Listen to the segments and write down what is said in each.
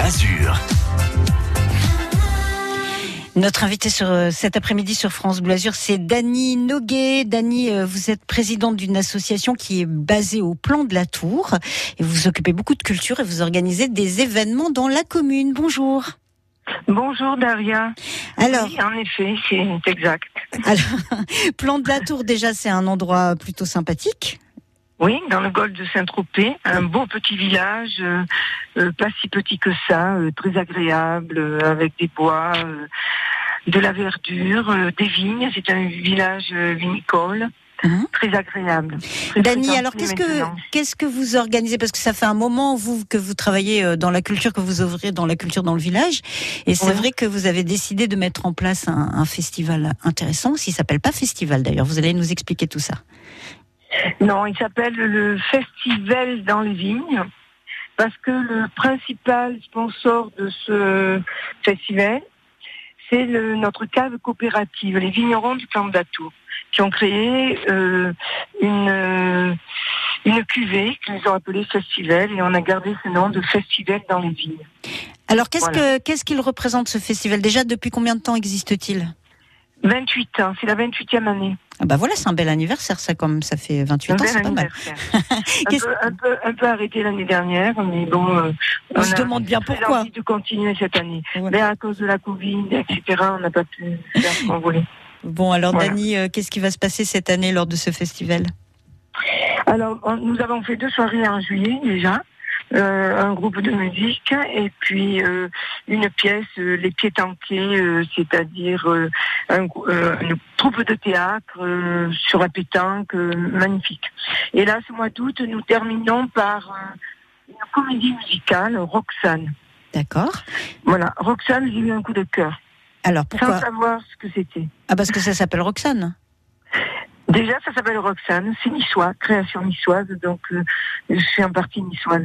Azur. Notre invité sur euh, cet après-midi sur France Bleu Azur, c'est Dany Noguet. Dany, euh, vous êtes présidente d'une association qui est basée au plan de la Tour et vous vous occupez beaucoup de culture et vous organisez des événements dans la commune. Bonjour. Bonjour Daria. Alors, Oui, en effet, c'est exact. alors plan de la Tour déjà c'est un endroit plutôt sympathique. Oui, dans le golfe de Saint-Tropez, un beau petit village, euh, euh, pas si petit que ça, euh, très agréable, euh, avec des bois, euh, de la verdure, euh, des vignes. C'est un village euh, vinicole, Mhm. très agréable. Très fréquenté alors qu'est-ce que qu'est-ce que vous organisez? Parce que ça fait un moment vous que vous travaillez dans la culture que vous ouvrez dans la culture dans le village et c'est vrai que vous avez décidé de mettre en place un, un festival intéressant qui s'appelle pas festival d'ailleurs vous allez nous expliquer tout ça. Non, il s'appelle le Festival dans les vignes, parce que le principal sponsor de ce festival, c'est notre cave coopérative, les vignerons du Camp d'Atour, qui ont créé euh, une, euh, une cuvée qu'ils ont appelée Festival, et on a gardé ce nom de Festival dans les vignes. Alors qu'est-ce Voilà. que qu'est-ce qu'il représente ce festival? Déjà depuis combien de temps existe-t-il? 28 ans, c'est la 28e année. ah bah voilà c'est un bel anniversaire ça comme ça fait 28 Un ans c'est pas mal. un, peu, un, peu, un peu arrêté l'année dernière, mais bon, euh, On se a demande bien pourquoi. envie de continuer cette année. Voilà. Mais à cause de la Covid, etc., on n'a pas pu faire ce qu'on voulait. Bon alors Voilà. Dany euh, qu'est-ce qui va se passer cette année lors de ce festival? Alors, on- nous avons fait deux soirées en juillet déjà. Euh, un groupe de musique et puis euh, une pièce, euh, les pieds tanqués, c'est-à-dire un une troupe de théâtre sur la pétanque, magnifique. Et là, ce mois d'août, nous terminons par une comédie musicale, Roxane. D'accord. Voilà, Roxane, j'ai eu un coup de cœur, Alors sans pourquoi savoir ce que c'était. Ah parce que ça s'appelle Roxane. Déjà, ça s'appelle Roxane, c'est niçois, création niçoise, donc euh, je suis en partie niçoise.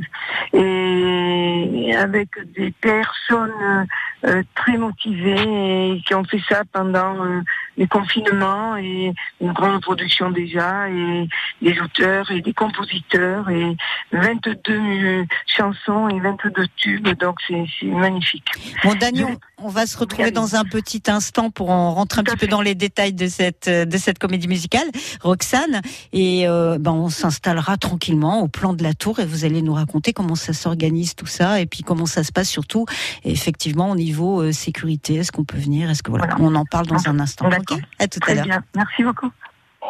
Et avec des personnes euh, très motivées et qui ont fait ça pendant euh, les confinements et une grande production déjà, et des auteurs et des compositeurs et 22 euh, chansons et 22 tubes, donc c'est magnifique. Bon, Dany, Je- on, va se retrouver dans un petit instant pour en rentrer un Tout petit peu dans les détails de cette de cette comédie musicale, Roxane, et euh, ben on s'installera tranquillement au plan de la tour et vous allez nous raconter comment ça s'organise tout ça et puis comment ça se passe surtout effectivement au niveau euh, sécurité. Est-ce qu'on peut venir? Est-ce que voilà, Voilà. on en parle dans un instant. Ok? À tout à l'heure. merci beaucoup.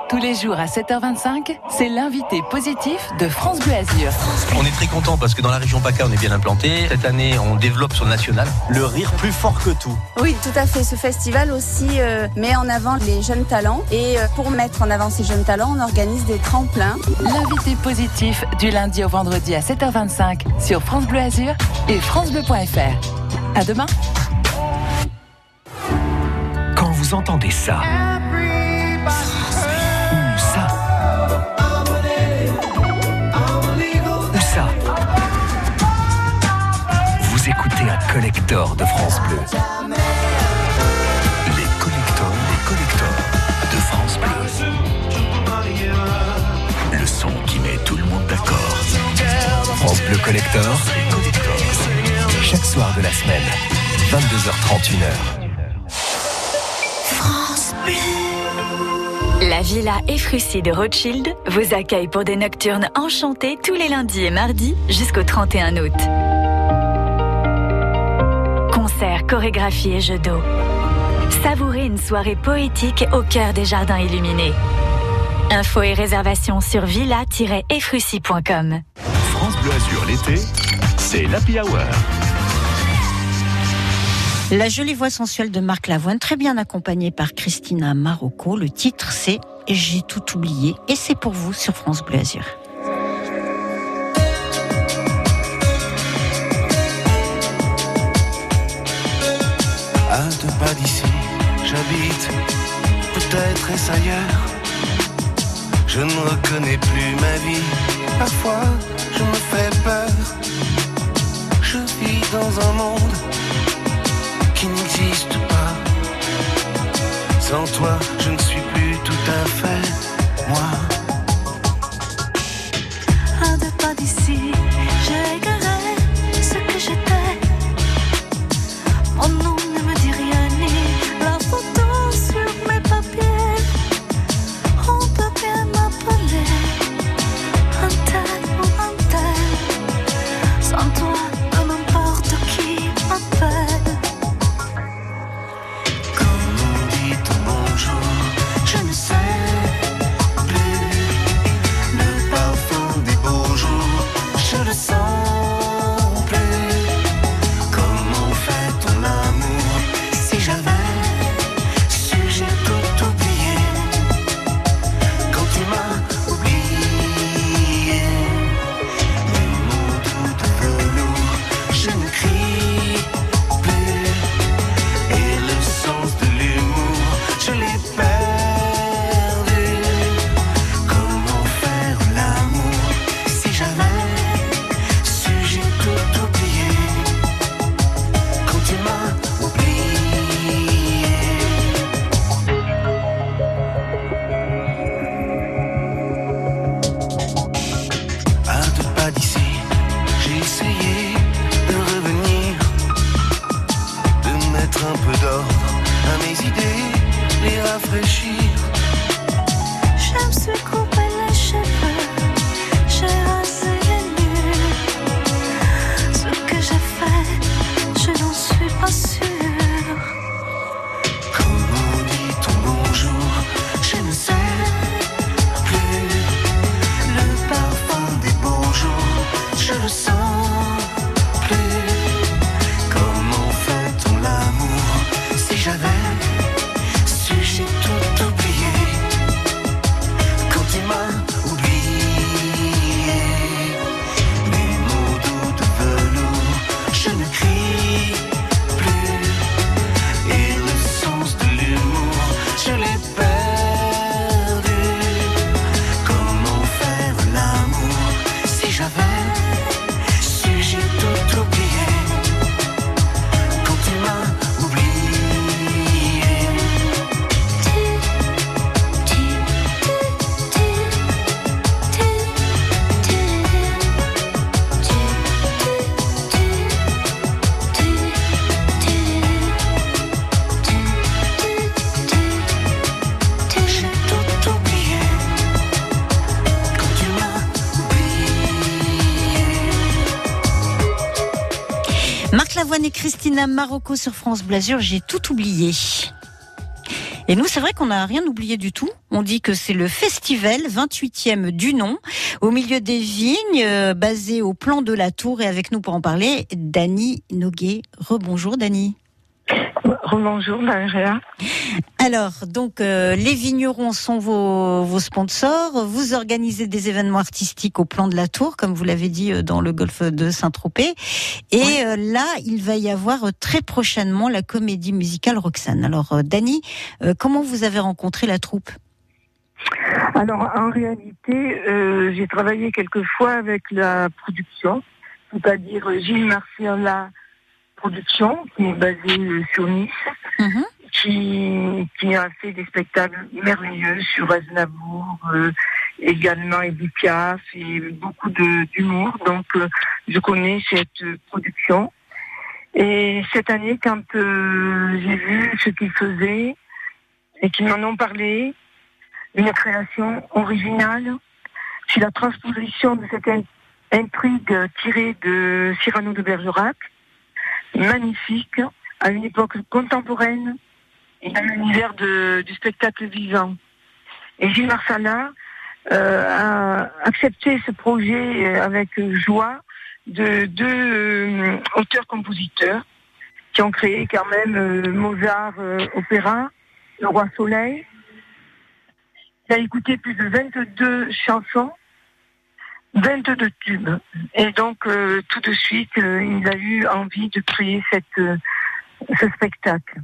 Tous les jours à 7h25, c'est l'invité positif de France Bleu Azur. On est très content parce que dans la région PACA, on est bien implanté. Cette année, on développe sur le national. Le rire plus fort que tout. Oui, tout à fait. Ce festival aussi euh, met en avant les jeunes talents. Et euh, pour mettre en avant ces jeunes talents, on organise des tremplins. L'invité positif du lundi au vendredi à 7h25 sur France Bleu Azur et francebleu.fr. À demain. Quand vous entendez ça, collector de France Bleu. Les collectors, les collectors de France Bleu. Le son qui met tout le monde d'accord. France Bleu Collector. Chaque soir de la semaine, 22h31h. La Villa Efrussi de Rothschild vous accueille pour des nocturnes enchantées tous les lundis et mardis jusqu'au 31 août. Concerts, chorégraphies et jeux d'eau. Savourez une soirée poétique au cœur des jardins illuminés. Infos et réservations sur villa-efrussi.com. France Bleu Azur l'été, c'est l'Happy Hour. La jolie voix sensuelle de Marc Lavoine, très bien accompagnée par Christina Marocco. Le titre c'est J'ai tout oublié et c'est pour vous sur France Bleu Azur. Peut-être est-ce ailleurs. Je ne reconnais plus ma vie, parfois je me fais peur. Je vis dans un monde qui n'existe pas. Sans toi, je ne suis plus tout à fait moi. Marc Lavoine et Christina Marocco sur France Blasure, j'ai tout oublié. Et nous, c'est vrai qu'on n'a rien oublié du tout. On dit que c'est le festival 28e du nom, au milieu des vignes, euh, basé au plan de la Tour. Et avec nous pour en parler, Dany Noguet. Rebonjour Dany. Bonjour Maria. Alors, donc, euh, les vignerons sont vos, vos, sponsors. Vous organisez des événements artistiques au plan de la Tour, comme vous l'avez dit euh, dans le golfe de Saint-Tropez. Et oui. euh, là, il va y avoir euh, très prochainement la comédie musicale Roxane. Alors, euh, Dany, euh, comment vous avez rencontré la troupe? Alors, en réalité, j'ai travaillé quelquefois avec la production, c'est-à-dire Gilles Marciala Production, qui est basée sur Nice. -hmm qui, qui a fait des spectacles merveilleux sur Aznavour, euh, également Edith Piaf et beaucoup d'humour. Donc, euh, je connais cette production. Et cette année, quand euh, j'ai vu ce qu'ils faisaient et qu'ils m'en ont parlé, une création originale, c'est la transposition de cette intrigue tirée de Cyrano de Bergerac, magnifique, à une époque contemporaine, et dans l'univers du spectacle vivant. Et Gilles Marsala euh, a accepté ce projet avec joie de deux euh, auteurs-compositeurs qui ont créé quand même euh, Mozart Opéra, Le Roi Soleil. Il a écouté plus de 22 chansons, 22 tubes. Et donc tout de suite, il a eu envie de créer cette, ce spectacle.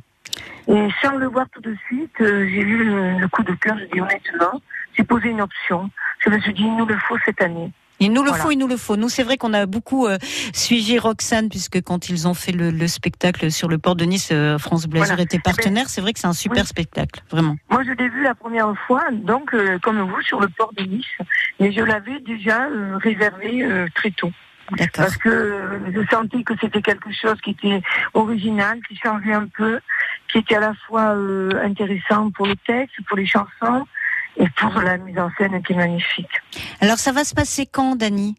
Et sans le voir tout de suite, euh, j'ai eu le, le, coup de cœur, je dis honnêtement, j'ai posé une option. Je me suis dit, il nous le faut cette année. Il nous le voilà. faut, il nous le faut. Nous, c'est vrai qu'on a beaucoup euh, suivi Roxane, puisque quand ils ont fait le, le spectacle sur le port de Nice, euh, France Blazer voilà. était partenaire. C'est vrai que c'est un super oui. spectacle, vraiment. Moi, je l'ai vu la première fois, donc, euh, comme vous, sur le port de Nice. Mais je l'avais déjà réservé très tôt. Parce que je sentais que c'était quelque chose qui était original, qui changeait un peu, qui était à la fois euh, intéressant pour le texte, pour les chansons et pour la mise en scène qui est magnifique. Alors ça va se passer quand, Dany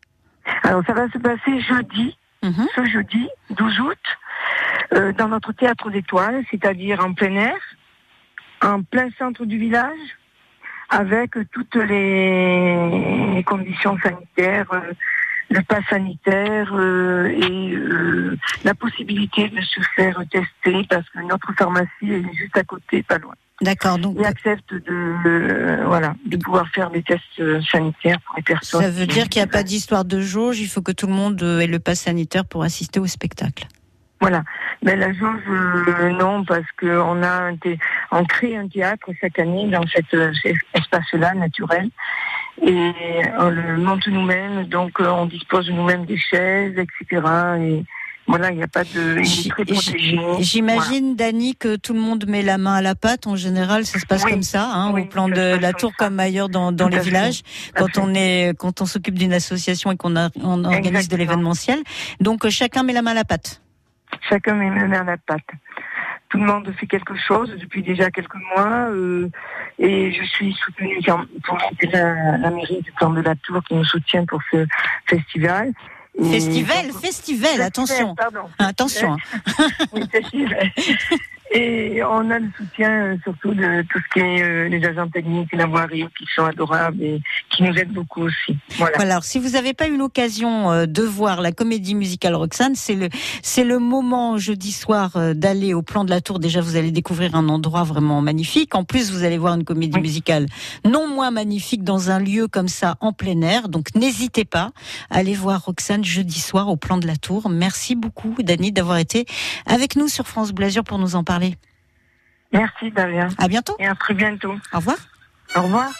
Alors ça va se passer jeudi, -hmm. ce jeudi, 12 août, euh, dans notre théâtre d'étoiles, c'est-à-dire en plein air, en plein centre du village, avec toutes les, les conditions sanitaires. Euh, le pass sanitaire euh, et euh, la possibilité de se faire tester parce que notre pharmacie est juste à côté, pas loin. D'accord. Donc, et accepte de euh, voilà de pouvoir faire des tests sanitaires pour les personnes. Ça veut dire qu'il n'y a pas d'histoire de jauge. Il faut que tout le monde ait le pass sanitaire pour assister au spectacle. Voilà. Mais la jauge, euh, non, parce qu'on a un on crée un théâtre chaque année dans cet, espace-là naturel et on le monte nous-mêmes, donc euh, on dispose nous-mêmes des chaises, etc. Et voilà, il n'y a pas de. J'imagine, voilà. Dany, que tout le monde met la main à la pâte. En général, ça se passe oui. comme ça, hein, oui, au plan de la tour comme, comme ailleurs dans, dans les villages, quand on est, quand on s'occupe d'une association et qu'on on organise Exactement. de l'événementiel. Donc euh, chacun met la main à la pâte. Chacun met la main à la pâte tout le monde fait quelque chose depuis déjà quelques mois euh, et je suis soutenue pour la, la, mairie du plan de la Tour qui nous soutient pour ce festival. Festival, festival, attention. Pardon. Attention. oui, festival. Et on a le soutien euh, surtout de tout ce qui est euh, les agents techniques, la voirie, qui sont adorables et qui nous aident beaucoup aussi. Voilà. voilà alors, si vous n'avez pas eu l'occasion euh, de voir la comédie musicale Roxane, c'est le c'est le moment jeudi soir euh, d'aller au plan de la Tour. Déjà, vous allez découvrir un endroit vraiment magnifique. En plus, vous allez voir une comédie oui. musicale non moins magnifique dans un lieu comme ça en plein air. Donc, n'hésitez pas à aller voir Roxane jeudi soir au plan de la Tour. Merci beaucoup, Dany, d'avoir été avec nous sur France Blasure pour nous en parler. Merci, Damien. À bientôt. Et à très bientôt. Au revoir. Au revoir.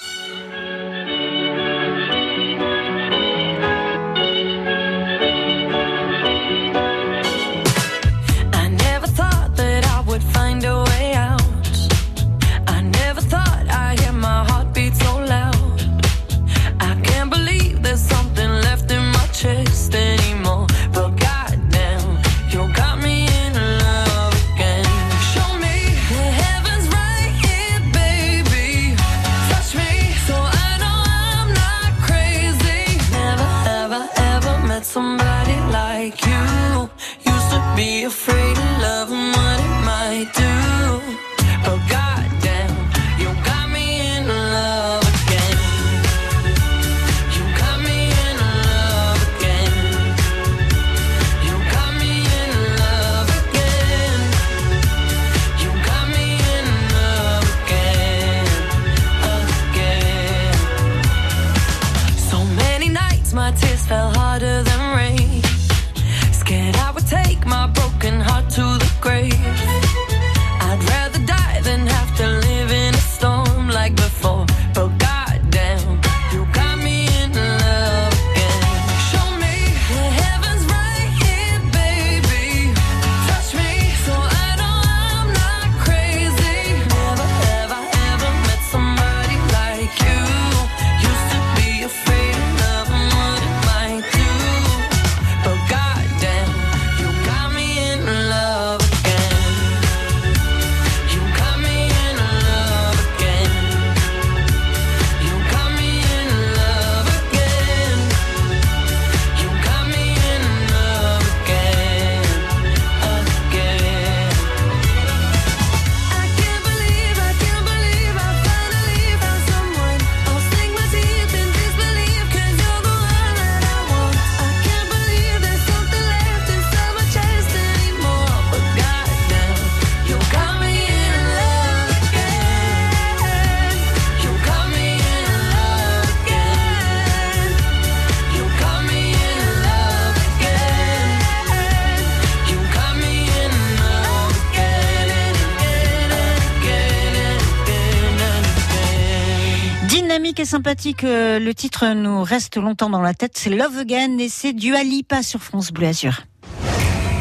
Et sympathique, euh, le titre nous reste longtemps dans la tête. C'est Love Again et c'est Dua Lipa sur France Bleu Azur.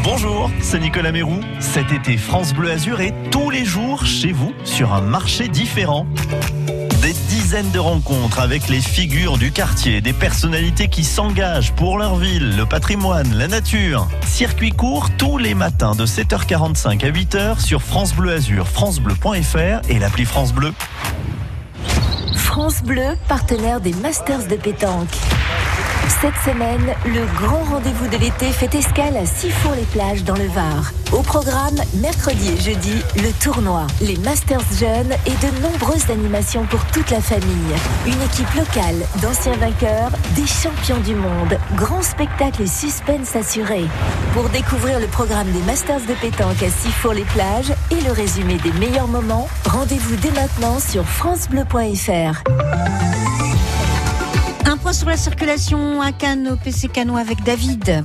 Bonjour, c'est Nicolas Mérou. Cet été, France Bleu Azur est tous les jours chez vous sur un marché différent. Des dizaines de rencontres avec les figures du quartier, des personnalités qui s'engagent pour leur ville, le patrimoine, la nature. Circuit court tous les matins de 7h45 à 8h sur France Bleu Azur, francebleu.fr et l'appli France Bleu. France Bleu, partenaire des Masters de pétanque. Cette semaine, le grand rendez-vous de l'été fait escale à Sifour-les-Plages dans le Var. Au programme, mercredi et jeudi, le tournoi, les Masters jeunes et de nombreuses animations pour toute la famille. Une équipe locale, d'anciens vainqueurs, des champions du monde, grand spectacle et suspense assuré. Pour découvrir le programme des Masters de pétanque à Sifour-les-Plages et le résumé des meilleurs moments, rendez-vous dès maintenant sur francebleu.fr. Sur la circulation à Cannes, au PC Cano avec David.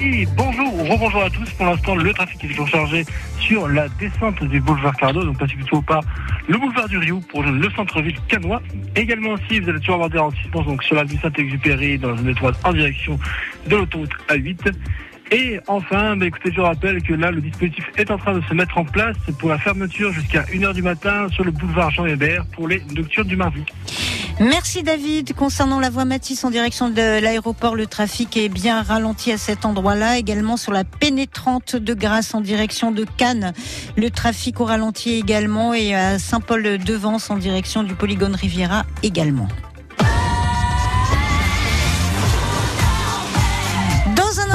Oui, bonjour, rebonjour à tous. Pour l'instant, le trafic est toujours chargé sur la descente du boulevard Cardo, donc passez plutôt par le boulevard du Rio pour le centre-ville canois. Également aussi, vous allez toujours avoir des ralentissements donc sur l'avenue Saint-Exupéry dans la zone étroite en direction de l'autoroute A8. Et enfin, bah, écoutez, je rappelle que là, le dispositif est en train de se mettre en place pour la fermeture jusqu'à 1h du matin sur le boulevard Jean Hébert pour les nocturnes du mardi. Merci David. Concernant la voie Matisse en direction de l'aéroport, le trafic est bien ralenti à cet endroit-là. Également sur la pénétrante de Grasse en direction de Cannes, le trafic au ralenti également et à Saint-Paul-de-Vence en direction du polygone Riviera également.